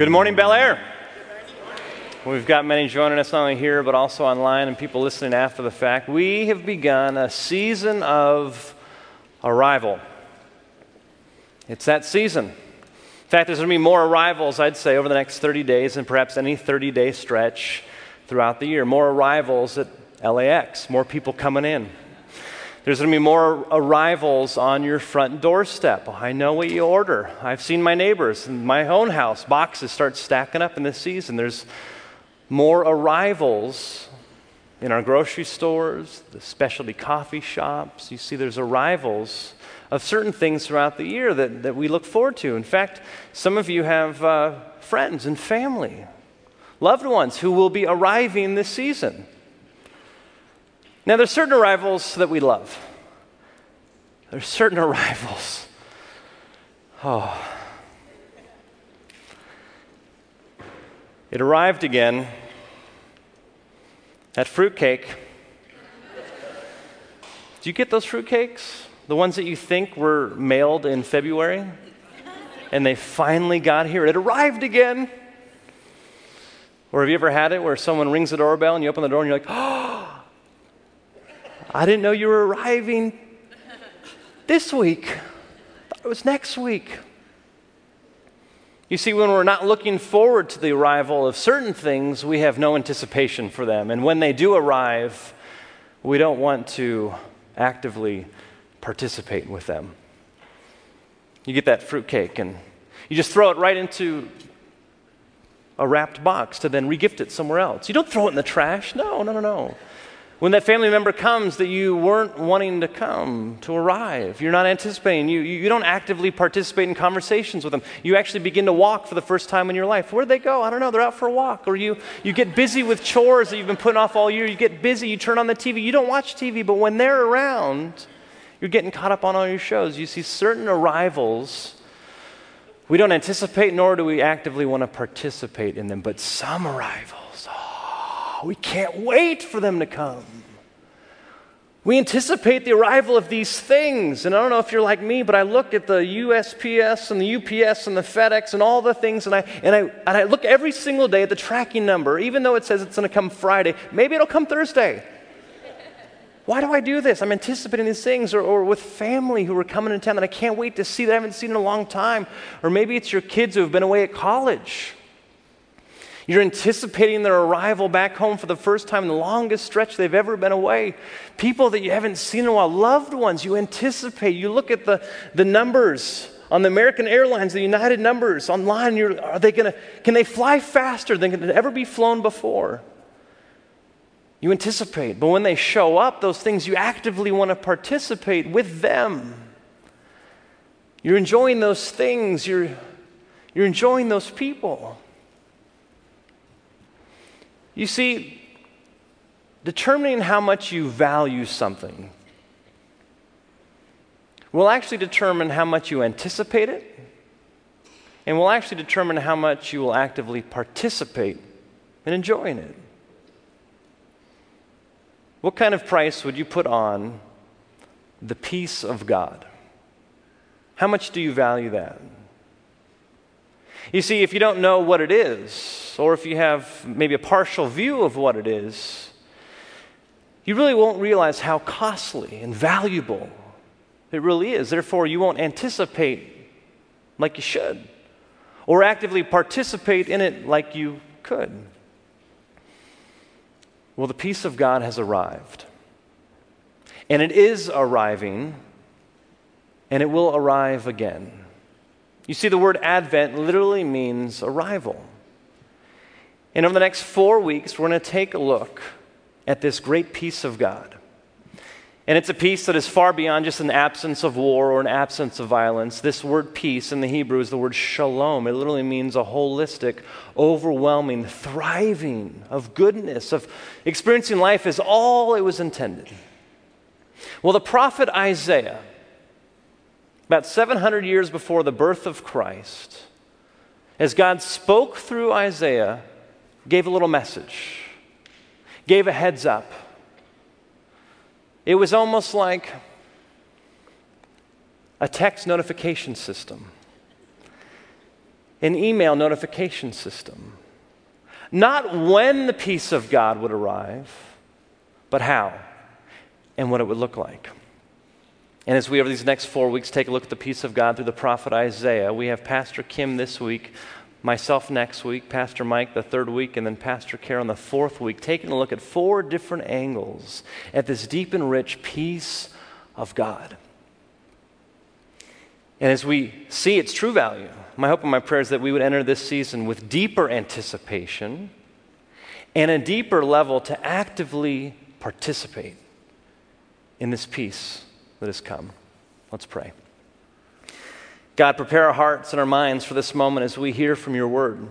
Good morning, Bel Air. We've got many joining us not only here, but also online and people listening after the fact. We have begun a season of arrival. It's that season. In fact, there's going to be more arrivals, I'd say, over the next 30 days and perhaps any 30 day stretch throughout the year. More arrivals at LAX, more people coming in. There's going to be more arrivals on your front doorstep. I know what you order. I've seen my neighbors in my own house, boxes start stacking up in this season. There's more arrivals in our grocery stores, the specialty coffee shops. You see, there's arrivals of certain things throughout the year that, that we look forward to. In fact, some of you have uh, friends and family, loved ones who will be arriving this season. Now, there's certain arrivals that we love. There's certain arrivals. Oh. It arrived again. That fruitcake. Do you get those fruitcakes? The ones that you think were mailed in February? And they finally got here. It arrived again. Or have you ever had it where someone rings the doorbell and you open the door and you're like, oh, I didn't know you were arriving this week. it was next week. You see, when we're not looking forward to the arrival of certain things, we have no anticipation for them. And when they do arrive, we don't want to actively participate with them. You get that fruitcake and you just throw it right into a wrapped box to then regift it somewhere else. You don't throw it in the trash. No, no, no, no. When that family member comes that you weren't wanting to come, to arrive, you're not anticipating, you, you don't actively participate in conversations with them. You actually begin to walk for the first time in your life. Where'd they go? I don't know. They're out for a walk. Or you, you get busy with chores that you've been putting off all year. You get busy, you turn on the TV. You don't watch TV, but when they're around, you're getting caught up on all your shows. You see certain arrivals. We don't anticipate, nor do we actively want to participate in them, but some arrivals we can't wait for them to come. We anticipate the arrival of these things. And I don't know if you're like me, but I look at the USPS and the UPS and the FedEx and all the things, and I, and I, and I look every single day at the tracking number, even though it says it's going to come Friday. Maybe it'll come Thursday. Why do I do this? I'm anticipating these things, or, or with family who are coming in town that I can't wait to see that I haven't seen in a long time. Or maybe it's your kids who have been away at college. You're anticipating their arrival back home for the first time in the longest stretch they've ever been away. People that you haven't seen in a while, loved ones, you anticipate. You look at the, the numbers on the American Airlines, the United numbers online. are they gonna, can they fly faster than can ever be flown before? You anticipate. But when they show up, those things, you actively want to participate with them. You're enjoying those things, you're, you're enjoying those people. You see, determining how much you value something will actually determine how much you anticipate it, and will actually determine how much you will actively participate in enjoying it. What kind of price would you put on the peace of God? How much do you value that? You see, if you don't know what it is, or if you have maybe a partial view of what it is, you really won't realize how costly and valuable it really is. Therefore, you won't anticipate like you should, or actively participate in it like you could. Well, the peace of God has arrived. And it is arriving, and it will arrive again. You see, the word Advent literally means arrival. And over the next four weeks, we're going to take a look at this great peace of God. And it's a peace that is far beyond just an absence of war or an absence of violence. This word peace in the Hebrew is the word shalom. It literally means a holistic, overwhelming, thriving of goodness, of experiencing life as all it was intended. Well, the prophet Isaiah about 700 years before the birth of Christ, as God spoke through Isaiah, gave a little message, gave a heads up. It was almost like a text notification system. an email notification system. Not when the peace of God would arrive, but how and what it would look like. And as we, over these next four weeks, take a look at the peace of God through the prophet Isaiah, we have Pastor Kim this week, myself next week, Pastor Mike the third week, and then Pastor Karen the fourth week, taking a look at four different angles at this deep and rich peace of God. And as we see its true value, my hope and my prayer is that we would enter this season with deeper anticipation and a deeper level to actively participate in this peace that has come. Let's pray. God, prepare our hearts and our minds for this moment as we hear from your word.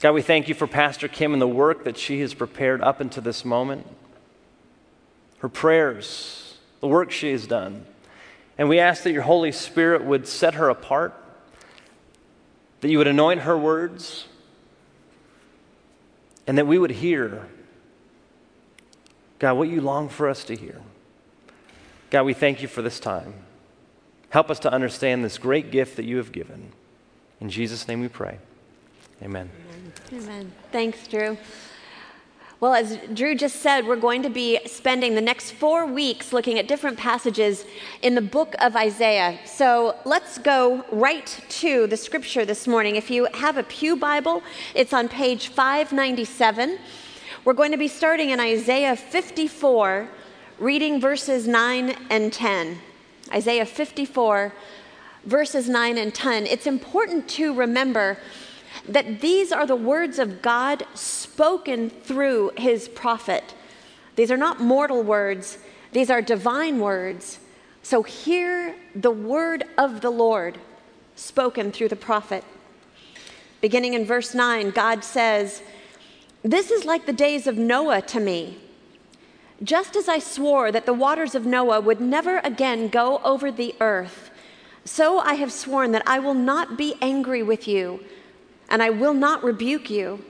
God, we thank you for Pastor Kim and the work that she has prepared up into this moment, her prayers, the work she has done. And we ask that your Holy Spirit would set her apart, that you would anoint her words, and that we would hear, God, what you long for us to hear. God, we thank you for this time. Help us to understand this great gift that you have given. In Jesus' name we pray. Amen. Amen. Thanks, Drew. Well, as Drew just said, we're going to be spending the next four weeks looking at different passages in the book of Isaiah. So let's go right to the scripture this morning. If you have a Pew Bible, it's on page 597. We're going to be starting in Isaiah 54, reading verses 9 and 10. Isaiah 54, verses 9 and 10. It's important to remember that these are the words of God spoken through his prophet. These are not mortal words, these are divine words. So hear the word of the Lord spoken through the prophet. Beginning in verse 9, God says, This is like the days of Noah to me. Just as I swore that the waters of Noah would never again go over the earth, so I have sworn that I will not be angry with you and I will not rebuke you.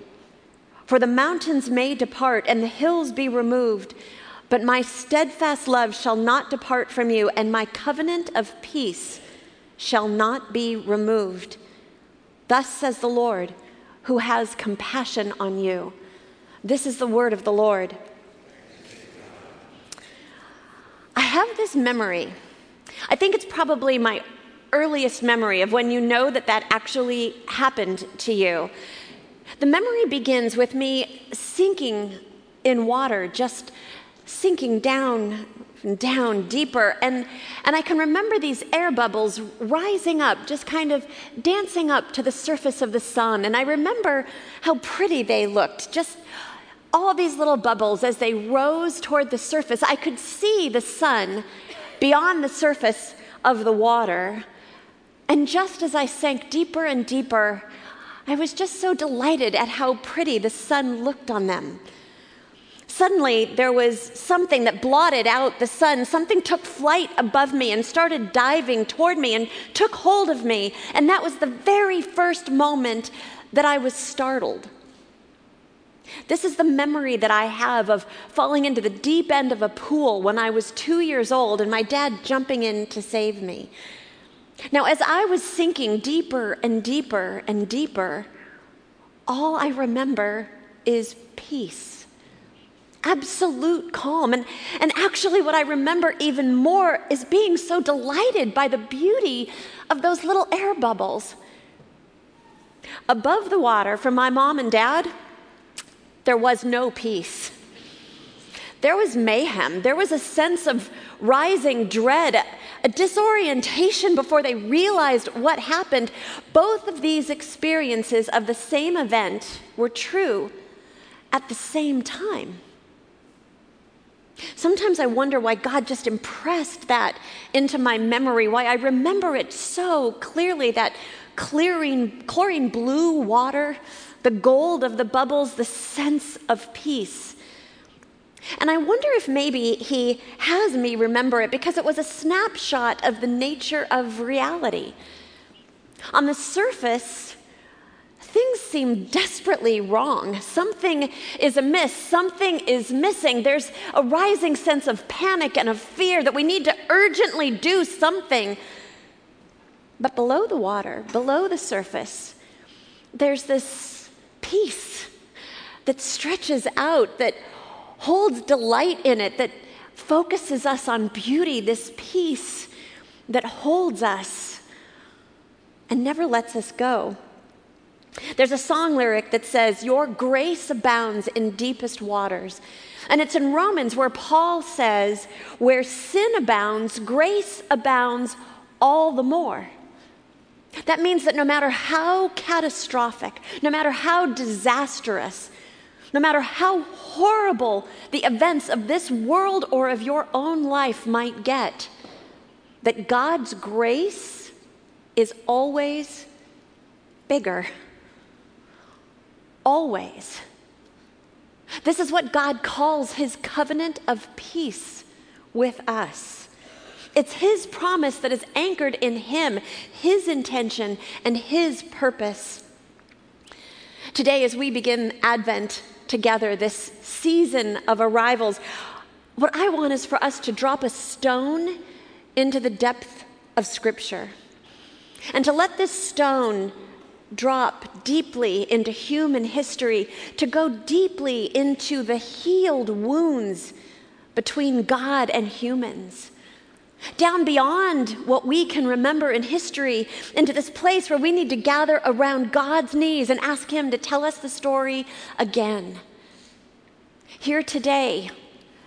For the mountains may depart and the hills be removed, but my steadfast love shall not depart from you, and my covenant of peace shall not be removed. Thus says the Lord, who has compassion on you. This is the word of the Lord. I have this memory. I think it's probably my earliest memory of when you know that that actually happened to you. The memory begins with me sinking in water, just sinking down and down deeper. And, and I can remember these air bubbles rising up, just kind of dancing up to the surface of the sun. And I remember how pretty they looked, just all these little bubbles as they rose toward the surface. I could see the sun beyond the surface of the water. And just as I sank deeper and deeper, I was just so delighted at how pretty the sun looked on them. Suddenly, there was something that blotted out the sun. Something took flight above me and started diving toward me and took hold of me. And that was the very first moment that I was startled. This is the memory that I have of falling into the deep end of a pool when I was two years old and my dad jumping in to save me. Now, as I was sinking deeper and deeper and deeper, all I remember is peace, absolute calm. And, and actually, what I remember even more is being so delighted by the beauty of those little air bubbles. Above the water, from my mom and dad, there was no peace. There was mayhem. There was a sense of rising dread, a disorientation before they realized what happened. Both of these experiences of the same event were true at the same time. Sometimes I wonder why God just impressed that into my memory, why I remember it so clearly that clearing, chlorine blue water, the gold of the bubbles, the sense of peace. And I wonder if maybe he has me remember it because it was a snapshot of the nature of reality. On the surface, things seem desperately wrong. Something is amiss, something is missing. There's a rising sense of panic and of fear that we need to urgently do something. But below the water, below the surface, there's this peace that stretches out, that holds delight in it, that focuses us on beauty, this peace that holds us and never lets us go. There's a song lyric that says, Your grace abounds in deepest waters. And it's in Romans where Paul says, Where sin abounds, grace abounds all the more. That means that no matter how catastrophic, no matter how disastrous, no matter how horrible the events of this world or of your own life might get, that God's grace is always bigger. Always. This is what God calls his covenant of peace with us. It's his promise that is anchored in him, his intention, and his purpose. Today, as we begin Advent together, this season of arrivals, what I want is for us to drop a stone into the depth of Scripture and to let this stone drop deeply into human history, to go deeply into the healed wounds between God and humans. Down beyond what we can remember in history, into this place where we need to gather around God's knees and ask Him to tell us the story again. Here today,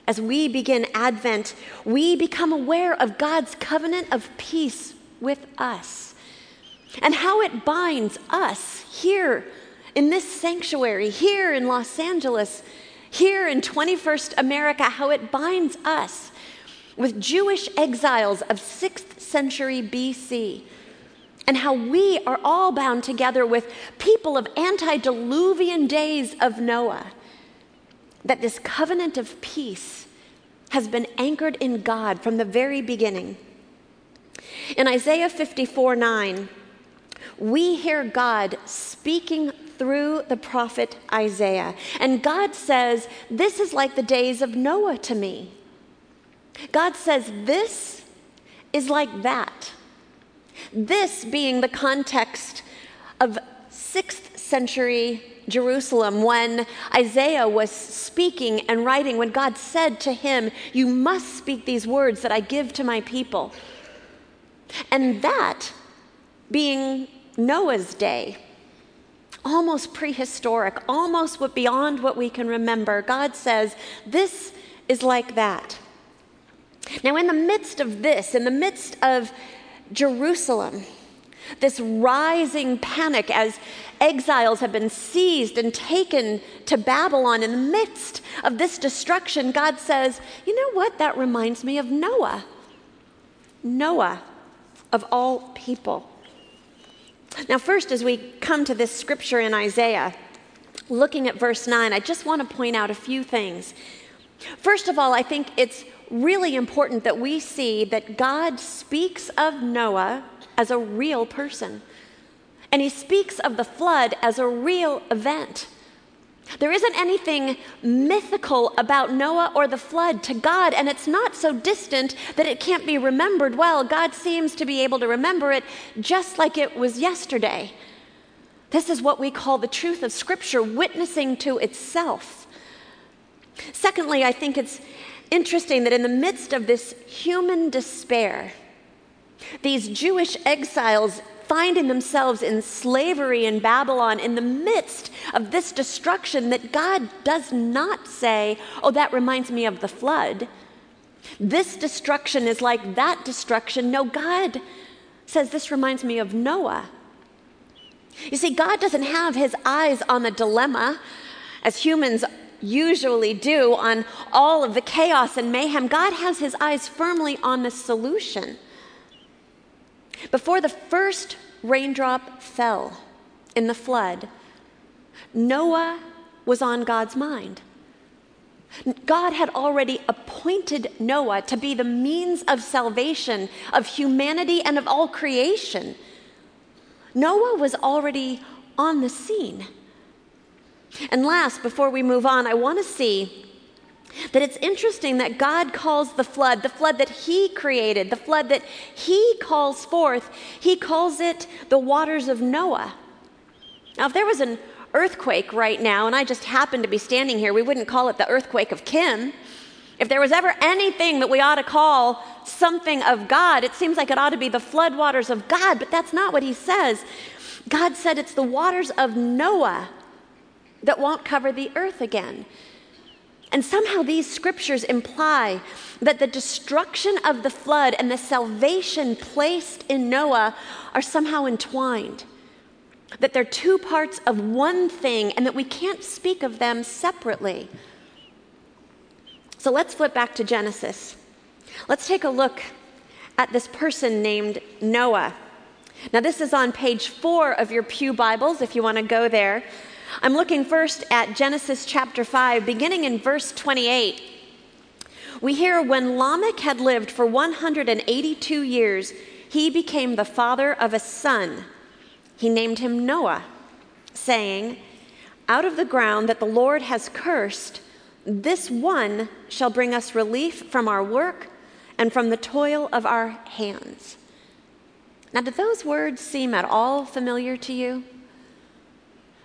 as we begin Advent, we become aware of God's covenant of peace with us and how it binds us here in this sanctuary, here in Los Angeles, here in 21st America, how it binds us with Jewish exiles of 6th century BC, and how we are all bound together with people of antediluvian days of Noah. That this covenant of peace has been anchored in God from the very beginning. In Isaiah 54 9, we hear God speaking through the prophet Isaiah. And God says, This is like the days of Noah to me. God says, This is like that. This being the context of 6th century Jerusalem when Isaiah was speaking and writing, when God said to him, You must speak these words that I give to my people. And that being Noah's day, almost prehistoric, almost beyond what we can remember. God says, This is like that. Now, in the midst of this, in the midst of Jerusalem, this rising panic as exiles have been seized and taken to Babylon, in the midst of this destruction, God says, You know what? That reminds me of Noah. Noah, of all people. Now, first, as we come to this scripture in Isaiah, looking at verse 9, I just want to point out a few things. First of all, I think it's really important that we see that God speaks of Noah as a real person, and he speaks of the flood as a real event. There isn't anything mythical about Noah or the flood to God, and it's not so distant that it can't be remembered well. God seems to be able to remember it just like it was yesterday. This is what we call the truth of Scripture witnessing to itself. Secondly, I think it's interesting that in the midst of this human despair, these Jewish exiles finding themselves in slavery in Babylon in the midst of this destruction that God does not say, Oh, that reminds me of the flood. This destruction is like that destruction. No, God says, This reminds me of Noah. You see, God doesn't have his eyes on the dilemma as humans usually do on all of the chaos and mayhem. God has his eyes firmly on the solution. Before the first raindrop fell in the flood, Noah was on God's mind. God had already appointed Noah to be the means of salvation of humanity and of all creation. Noah was already on the scene. And last, before we move on, I want to see that it's interesting that God calls the flood, the flood that He created, the flood that He calls forth, He calls it the waters of Noah. Now, if there was an earthquake right now and I just happened to be standing here, we wouldn't call it the earthquake of Kim. If there was ever anything that we ought to call something of God, it seems like it ought to be the floodwaters of God, but that's not what he says. God said it's the waters of Noah that won't cover the earth again. And somehow these scriptures imply that the destruction of the flood and the salvation placed in Noah are somehow entwined. That they're two parts of one thing and that we can't speak of them separately. So let's flip back to Genesis. Let's take a look at this person named Noah. Now, this is on page four of your Pew Bibles if you want to go there. I'm looking first at Genesis chapter 5, beginning in verse 28. We hear when Lamech had lived for 182 years, he became the father of a son. He named him Noah, saying, Out of the ground that the Lord has cursed, this one shall bring us relief from our work and from the toil of our hands. Now, do those words seem at all familiar to you?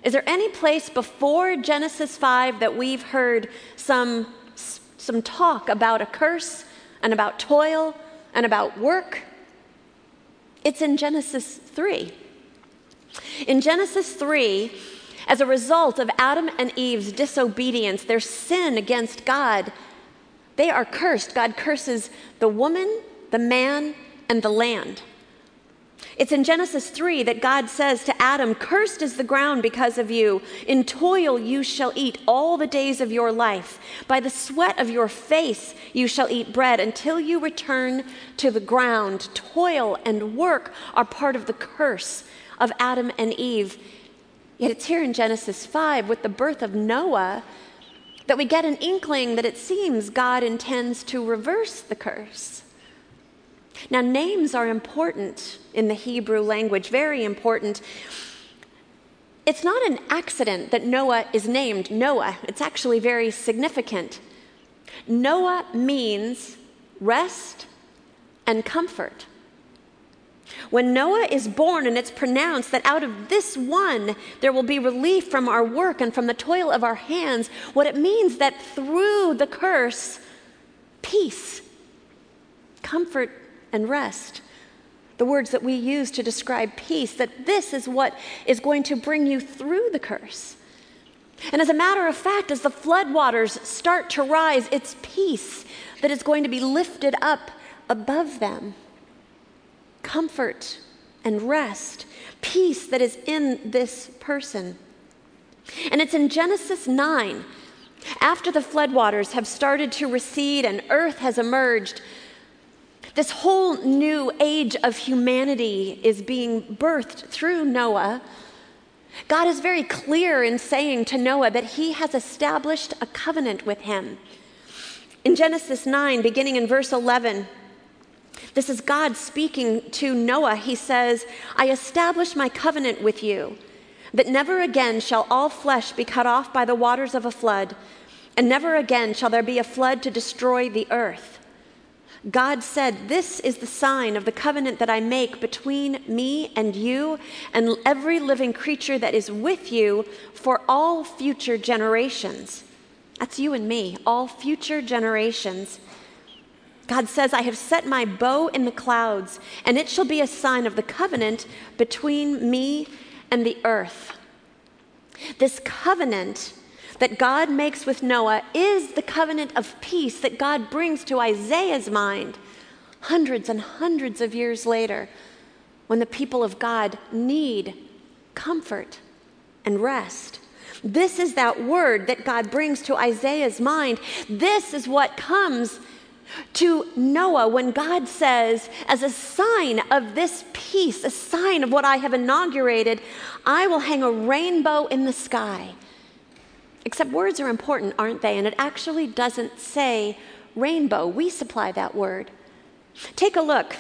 Is there any place before Genesis 5 that we've heard some, some talk about a curse and about toil and about work? It's in Genesis 3. In Genesis 3, as a result of Adam and Eve's disobedience, their sin against God, they are cursed. God curses the woman, the man, and the land. It's in Genesis 3 that God says to Adam, Cursed is the ground because of you. In toil you shall eat all the days of your life. By the sweat of your face you shall eat bread until you return to the ground. Toil and work are part of the curse of Adam and Eve. Yet it's here in Genesis 5 with the birth of Noah that we get an inkling that it seems God intends to reverse the curse. Now, names are important in the Hebrew language, very important. It's not an accident that Noah is named Noah, it's actually very significant. Noah means rest and comfort. When Noah is born and it's pronounced that out of this one there will be relief from our work and from the toil of our hands, what it means that through the curse, peace, comfort, and rest. The words that we use to describe peace, that this is what is going to bring you through the curse. And as a matter of fact, as the floodwaters start to rise, it's peace that is going to be lifted up above them. Comfort and rest, peace that is in this person. And it's in Genesis 9, after the floodwaters have started to recede and earth has emerged, this whole new age of humanity is being birthed through Noah. God is very clear in saying to Noah that he has established a covenant with him. In Genesis 9, beginning in verse 11, this is God speaking to Noah. He says, I establish my covenant with you, that never again shall all flesh be cut off by the waters of a flood, and never again shall there be a flood to destroy the earth. God said, This is the sign of the covenant that I make between me and you and every living creature that is with you for all future generations. That's you and me, all future generations. God says, I have set my bow in the clouds, and it shall be a sign of the covenant between me and the earth. This covenant that God makes with Noah is the covenant of peace that God brings to Isaiah's mind hundreds and hundreds of years later when the people of God need comfort and rest. This is that word that God brings to Isaiah's mind. This is what comes to Noah when God says, as a sign of this peace, a sign of what I have inaugurated, I will hang a rainbow in the sky Except words are important, aren't they? And it actually doesn't say rainbow. We supply that word. Take a look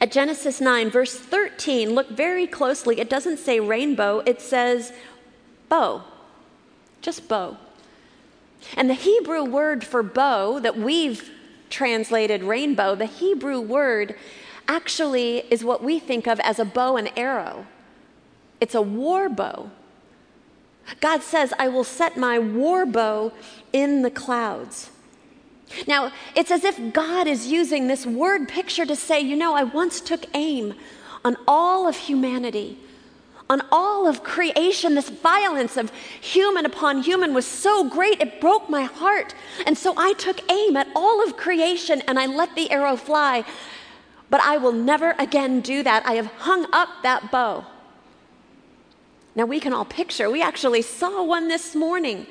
at Genesis 9, verse 13. Look very closely. It doesn't say rainbow, it says bow. Just bow. And the Hebrew word for bow that we've translated rainbow, the Hebrew word actually is what we think of as a bow and arrow. it's a war bow. God says, I will set my war bow in the clouds. Now, it's as if God is using this word picture to say, you know, I once took aim on all of humanity, on all of creation. This violence of human upon human was so great, it broke my heart. And so I took aim at all of creation and I let the arrow fly. But I will never again do that. I have hung up that bow. Now we can all picture, we actually saw one this morning.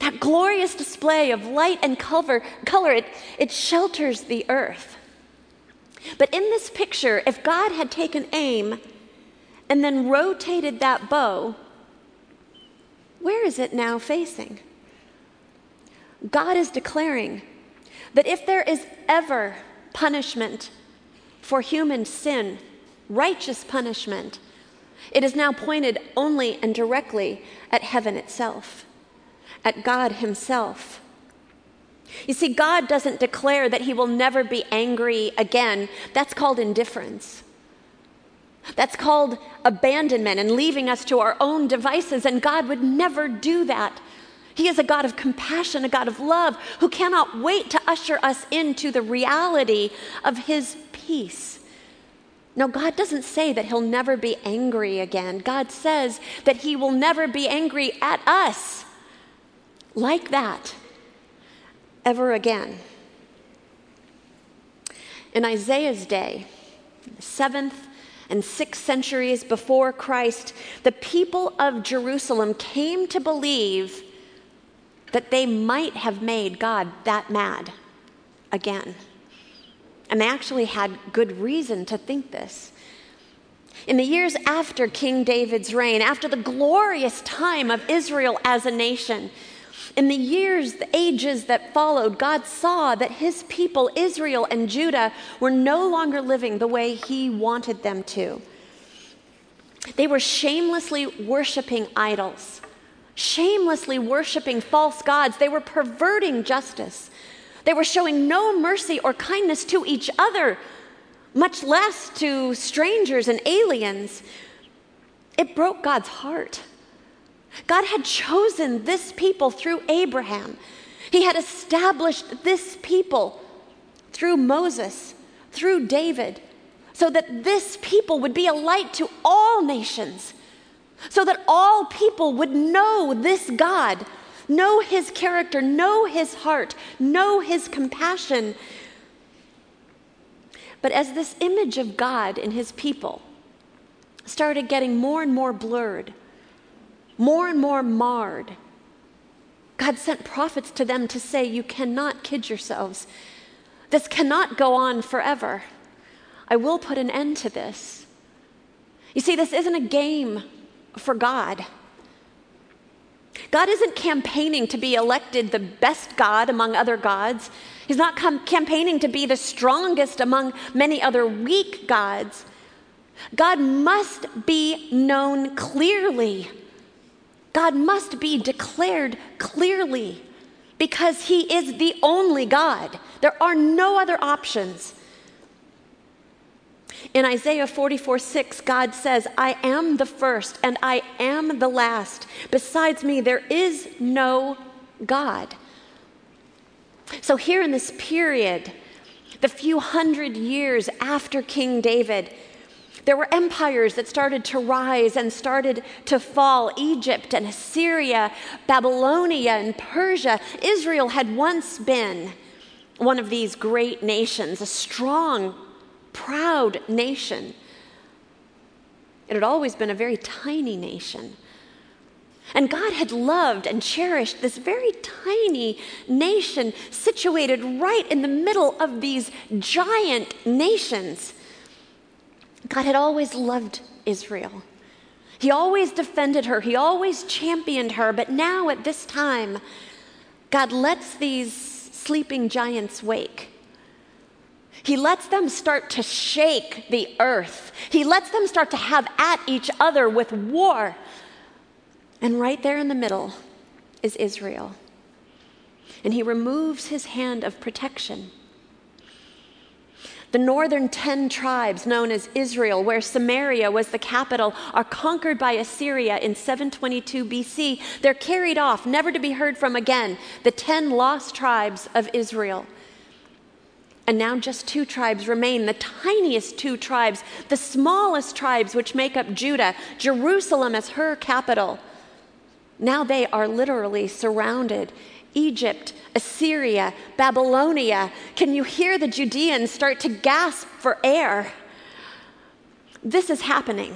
That glorious display of light and color, color it, it shelters the earth. But in this picture, if God had taken aim and then rotated that bow, where is it now facing? God is declaring that if there is ever punishment for human sin, righteous punishment, it is now pointed only and directly at heaven itself, at God Himself. You see, God doesn't declare that He will never be angry again. That's called indifference. That's called abandonment and leaving us to our own devices, and God would never do that. He is a God of compassion, a God of love, who cannot wait to usher us into the reality of His peace. No, God doesn't say that He'll never be angry again. God says that He will never be angry at us like that ever again. In Isaiah's day, the seventh and sixth centuries before Christ, the people of Jerusalem came to believe that they might have made God that mad again. And they actually had good reason to think this. In the years after King David's reign, after the glorious time of Israel as a nation, in the years, the ages that followed, God saw that his people, Israel and Judah, were no longer living the way he wanted them to. They were shamelessly worshiping idols, shamelessly worshiping false gods. They were perverting justice. They were showing no mercy or kindness to each other, much less to strangers and aliens. It broke God's heart. God had chosen this people through Abraham. He had established this people through Moses, through David, so that this people would be a light to all nations, so that all people would know this God know his character, know his heart, know his compassion. But as this image of God in his people started getting more and more blurred, more and more marred, God sent prophets to them to say, You cannot kid yourselves. This cannot go on forever. I will put an end to this. You see, this isn't a game for God. God isn't campaigning to be elected the best God among other gods. He's not com- campaigning to be the strongest among many other weak gods. God must be known clearly. God must be declared clearly because He is the only God. There are no other options. In Isaiah 44 6, God says, I am the first and I am the last. Besides me, there is no God. So, here in this period, the few hundred years after King David, there were empires that started to rise and started to fall Egypt and Assyria, Babylonia and Persia. Israel had once been one of these great nations, a strong proud nation. It had always been a very tiny nation. And God had loved and cherished this very tiny nation situated right in the middle of these giant nations. God had always loved Israel. He always defended her, He always championed her. But now, at this time, God lets these sleeping giants wake. He lets them start to shake the earth. He lets them start to have at each other with war. And right there in the middle is Israel. And he removes his hand of protection. The northern 10 tribes, known as Israel, where Samaria was the capital, are conquered by Assyria in 722 BC. They're carried off, never to be heard from again. The 10 lost tribes of Israel. And now just two tribes remain, the tiniest two tribes, the smallest tribes which make up Judah, Jerusalem as her capital. Now they are literally surrounded. Egypt, Assyria, Babylonia. Can you hear the Judeans start to gasp for air? This is happening.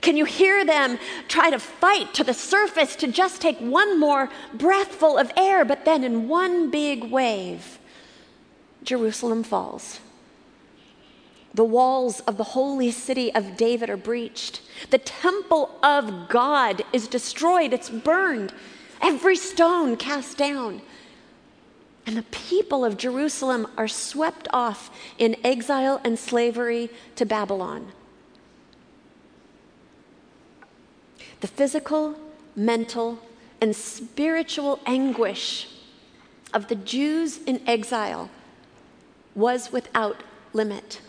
Can you hear them try to fight to the surface to just take one more breathful of air, but then in one big wave, Jerusalem falls. The walls of the holy city of David are breached. The temple of God is destroyed, it's burned, every stone cast down. And the people of Jerusalem are swept off in exile and slavery to Babylon. The physical, mental, and spiritual anguish of the Jews in exile was without limit.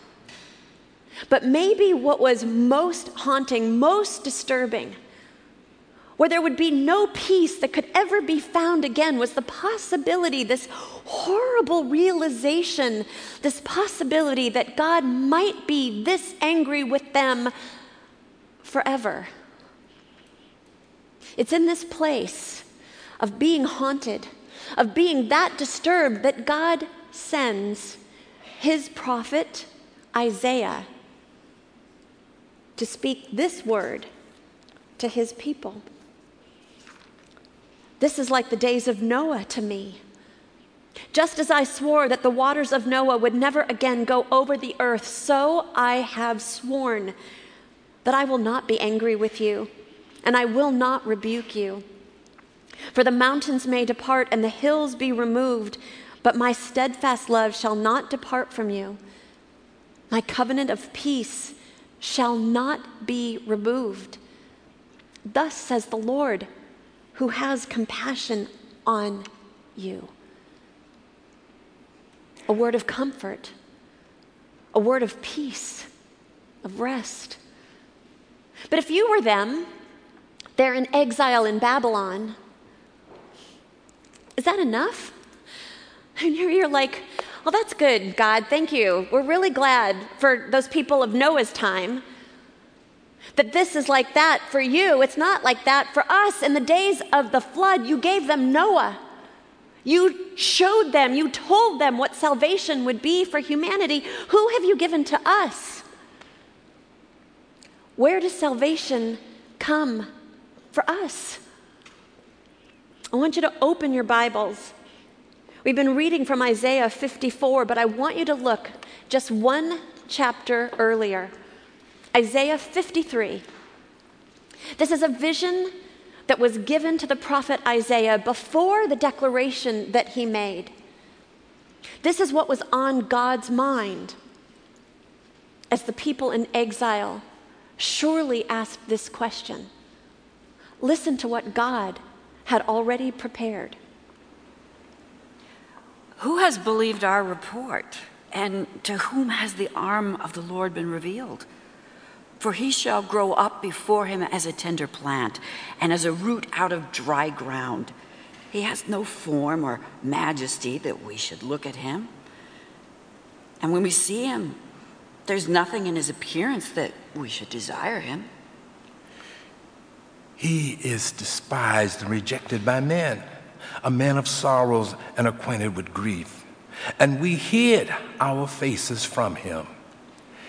But maybe what was most haunting, most disturbing, where there would be no peace that could ever be found again, was the possibility, this horrible realization, this possibility that God might be this angry with them forever. It's in this place of being haunted, of being that disturbed, that God sends his prophet Isaiah to speak this word to his people. This is like the days of Noah to me. Just as I swore that the waters of Noah would never again go over the earth, so I have sworn that I will not be angry with you, and I will not rebuke you. For the mountains may depart and the hills be removed, but my steadfast love shall not depart from you. My covenant of peace shall not be removed. Thus says the Lord, who has compassion on you. A word of comfort, a word of peace, of rest. But if you were them, they're in exile in Babylon, is that enough? And you're, you're like, well, that's good, God, thank you. We're really glad for those people of Noah's time that this is like that for you. It's not like that for us. In the days of the flood, you gave them Noah. You showed them, you told them what salvation would be for humanity. Who have you given to us? Where does salvation come for us? I want you to open your Bibles We've been reading from Isaiah 54, but I want you to look just one chapter earlier Isaiah 53. This is a vision that was given to the prophet Isaiah before the declaration that he made. This is what was on God's mind as the people in exile surely asked this question. Listen to what God had already prepared. Who has believed our report? And to whom has the arm of the Lord been revealed? For he shall grow up before him as a tender plant, and as a root out of dry ground. He has no form or majesty that we should look at him. And when we see him, there's nothing in his appearance that we should desire him. He is despised and rejected by men a man of sorrows and acquainted with grief. And we hid our faces from him.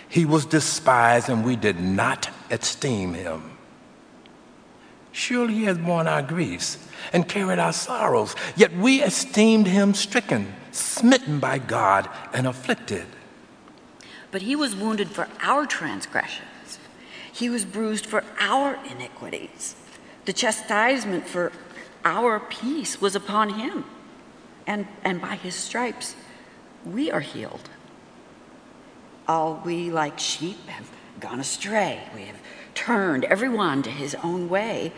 He was despised, and we did not esteem him. Surely he has borne our griefs and carried our sorrows, yet we esteemed him stricken, smitten by God, and afflicted. But he was wounded for our transgressions, he was bruised for our iniquities. The chastisement for our peace was upon him, and, and by his stripes we are healed. All we, like sheep, have gone astray. We have turned everyone to his own way,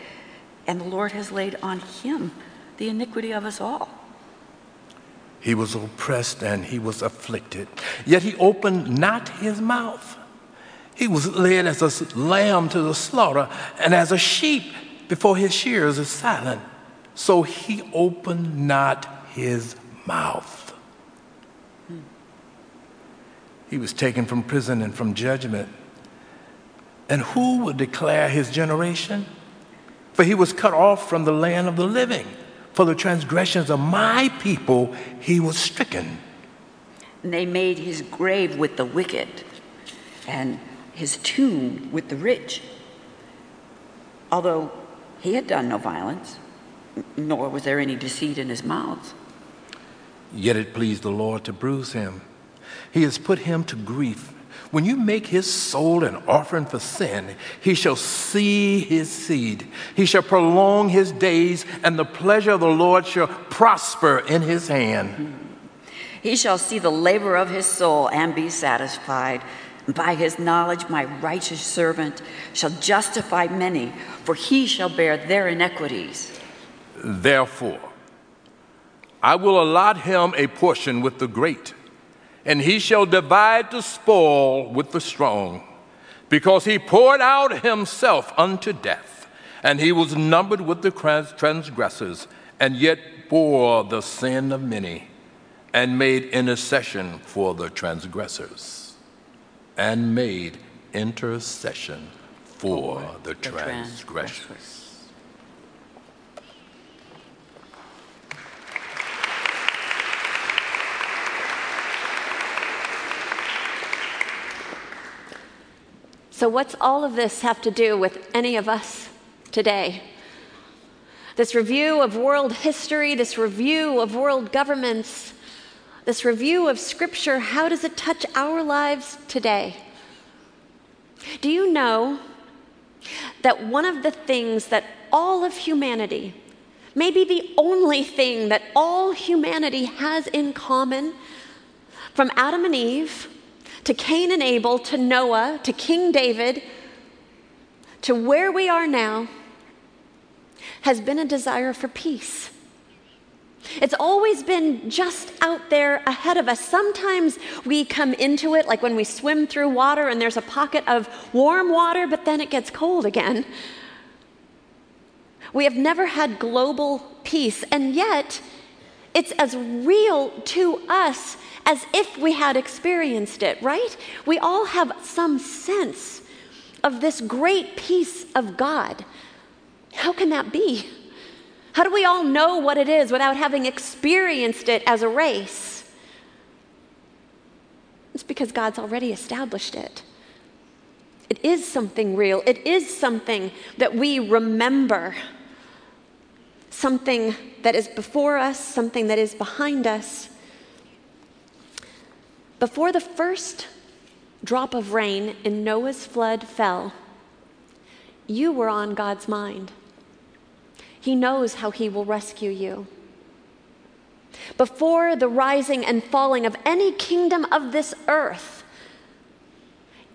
and the Lord has laid on him the iniquity of us all. He was oppressed and he was afflicted, yet he opened not his mouth. He was led as a lamb to the slaughter, and as a sheep before his shearers is silent, so he opened not his mouth. He was taken from prison and from judgment. And who would declare his generation? For he was cut off from the land of the living. For the transgressions of my people he was stricken. And they made his grave with the wicked and his tomb with the rich. Although he had done no violence, nor was there any deceit in his mouth. Yet it pleased the Lord to bruise him. He has put him to grief. When you make his soul an offering for sin, he shall see his seed. He shall prolong his days, and the pleasure of the Lord shall prosper in his hand. He shall see the labor of his soul and be satisfied. By his knowledge, my righteous servant shall justify many, for he shall bear their iniquities. Therefore, I will allot him a portion with the great and he shall divide the spoil with the strong, because he poured out himself unto death, and he was numbered with the transgressors, and yet bore the sin of many, and made intercession for the transgressors, and made intercession for the transgressors. So, what's all of this have to do with any of us today? This review of world history, this review of world governments, this review of scripture, how does it touch our lives today? Do you know that one of the things that all of humanity, maybe the only thing that all humanity has in common, from Adam and Eve to Cain and Abel, to Noah, to King David, to where we are now, has been a desire for peace. It's always been just out there ahead of us. Sometimes we come into it like when we swim through water and there's a pocket of warm water, but then it gets cold again. We have never had global peace, and yet it's as real to us as if we had experienced it, right? We all have some sense of this great peace of God. How can that be? How do we all know what it is without having experienced it as a race? It's because God's already established it. It is something real, it is something that we remember, something that is before us, something that is behind us. Before the first drop of rain in Noah's flood fell, you were on God's mind. He knows how He will rescue you. Before the rising and falling of any kingdom of this earth,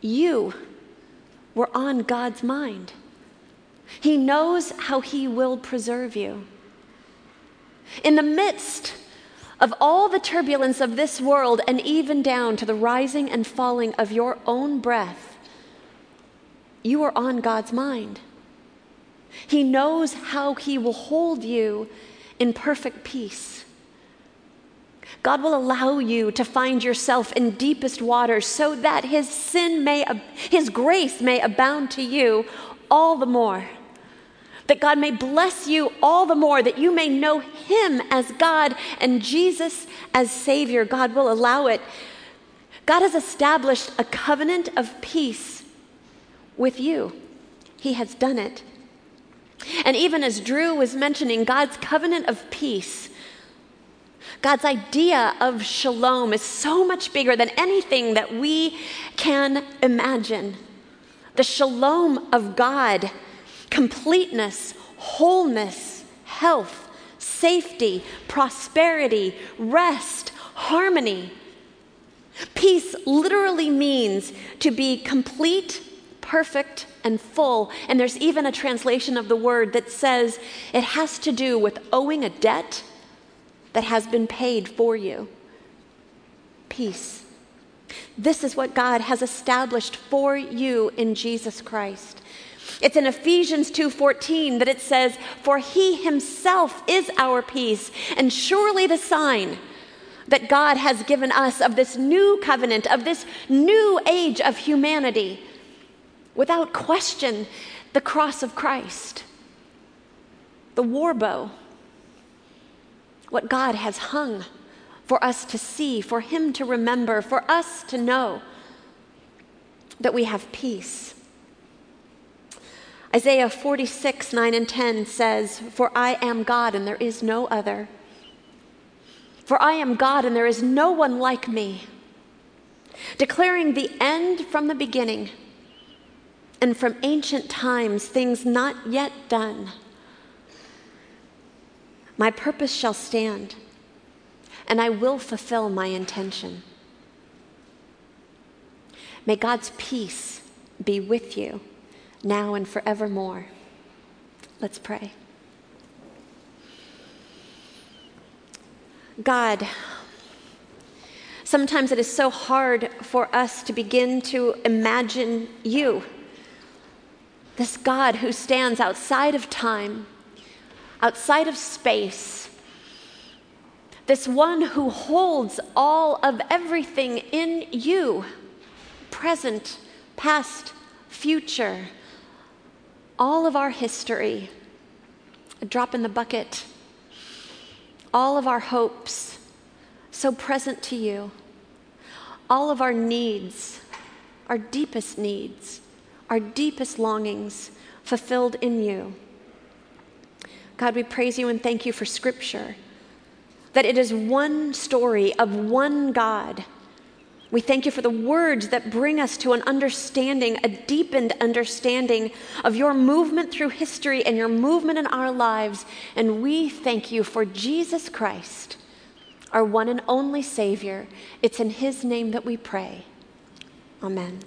you were on God's mind. He knows how He will preserve you. In the midst of all the turbulence of this world and even down to the rising and falling of your own breath, you are on God's mind. He knows how He will hold you in perfect peace. God will allow you to find yourself in deepest waters so that His sin may, His grace may abound to you all the more that God may bless you all the more, that you may know Him as God and Jesus as Savior. God will allow it. God has established a covenant of peace with you, He has done it. And even as Drew was mentioning, God's covenant of peace. God's idea of shalom is so much bigger than anything that we can imagine. The shalom of God completeness, wholeness, health, safety, prosperity, rest, harmony. Peace literally means to be complete, perfect, and full. And there's even a translation of the word that says it has to do with owing a debt that has been paid for you. Peace. This is what God has established for you in Jesus Christ. It's in Ephesians 2:14 that it says, "For he himself is our peace, and surely the sign that God has given us of this new covenant, of this new age of humanity, without question, the cross of Christ, the war bow, what God has hung for us to see, for Him to remember, for us to know that we have peace. Isaiah 46, 9 and 10 says, For I am God and there is no other. For I am God and there is no one like me, declaring the end from the beginning and from ancient times things not yet done. My purpose shall stand, and I will fulfill my intention. May God's peace be with you now and forevermore. Let's pray. God, sometimes it is so hard for us to begin to imagine you, this God who stands outside of time, outside of space, this one who holds all of everything in you, present, past, future, all of our history, a drop in the bucket all of our hopes so present to you, all of our needs, our deepest needs, our deepest longings fulfilled in you. God, we praise you and thank you for Scripture, that it is one story of one God we thank you for the words that bring us to an understanding, a deepened understanding of your movement through history and your movement in our lives. And we thank you for Jesus Christ, our one and only Savior. It's in His name that we pray. Amen.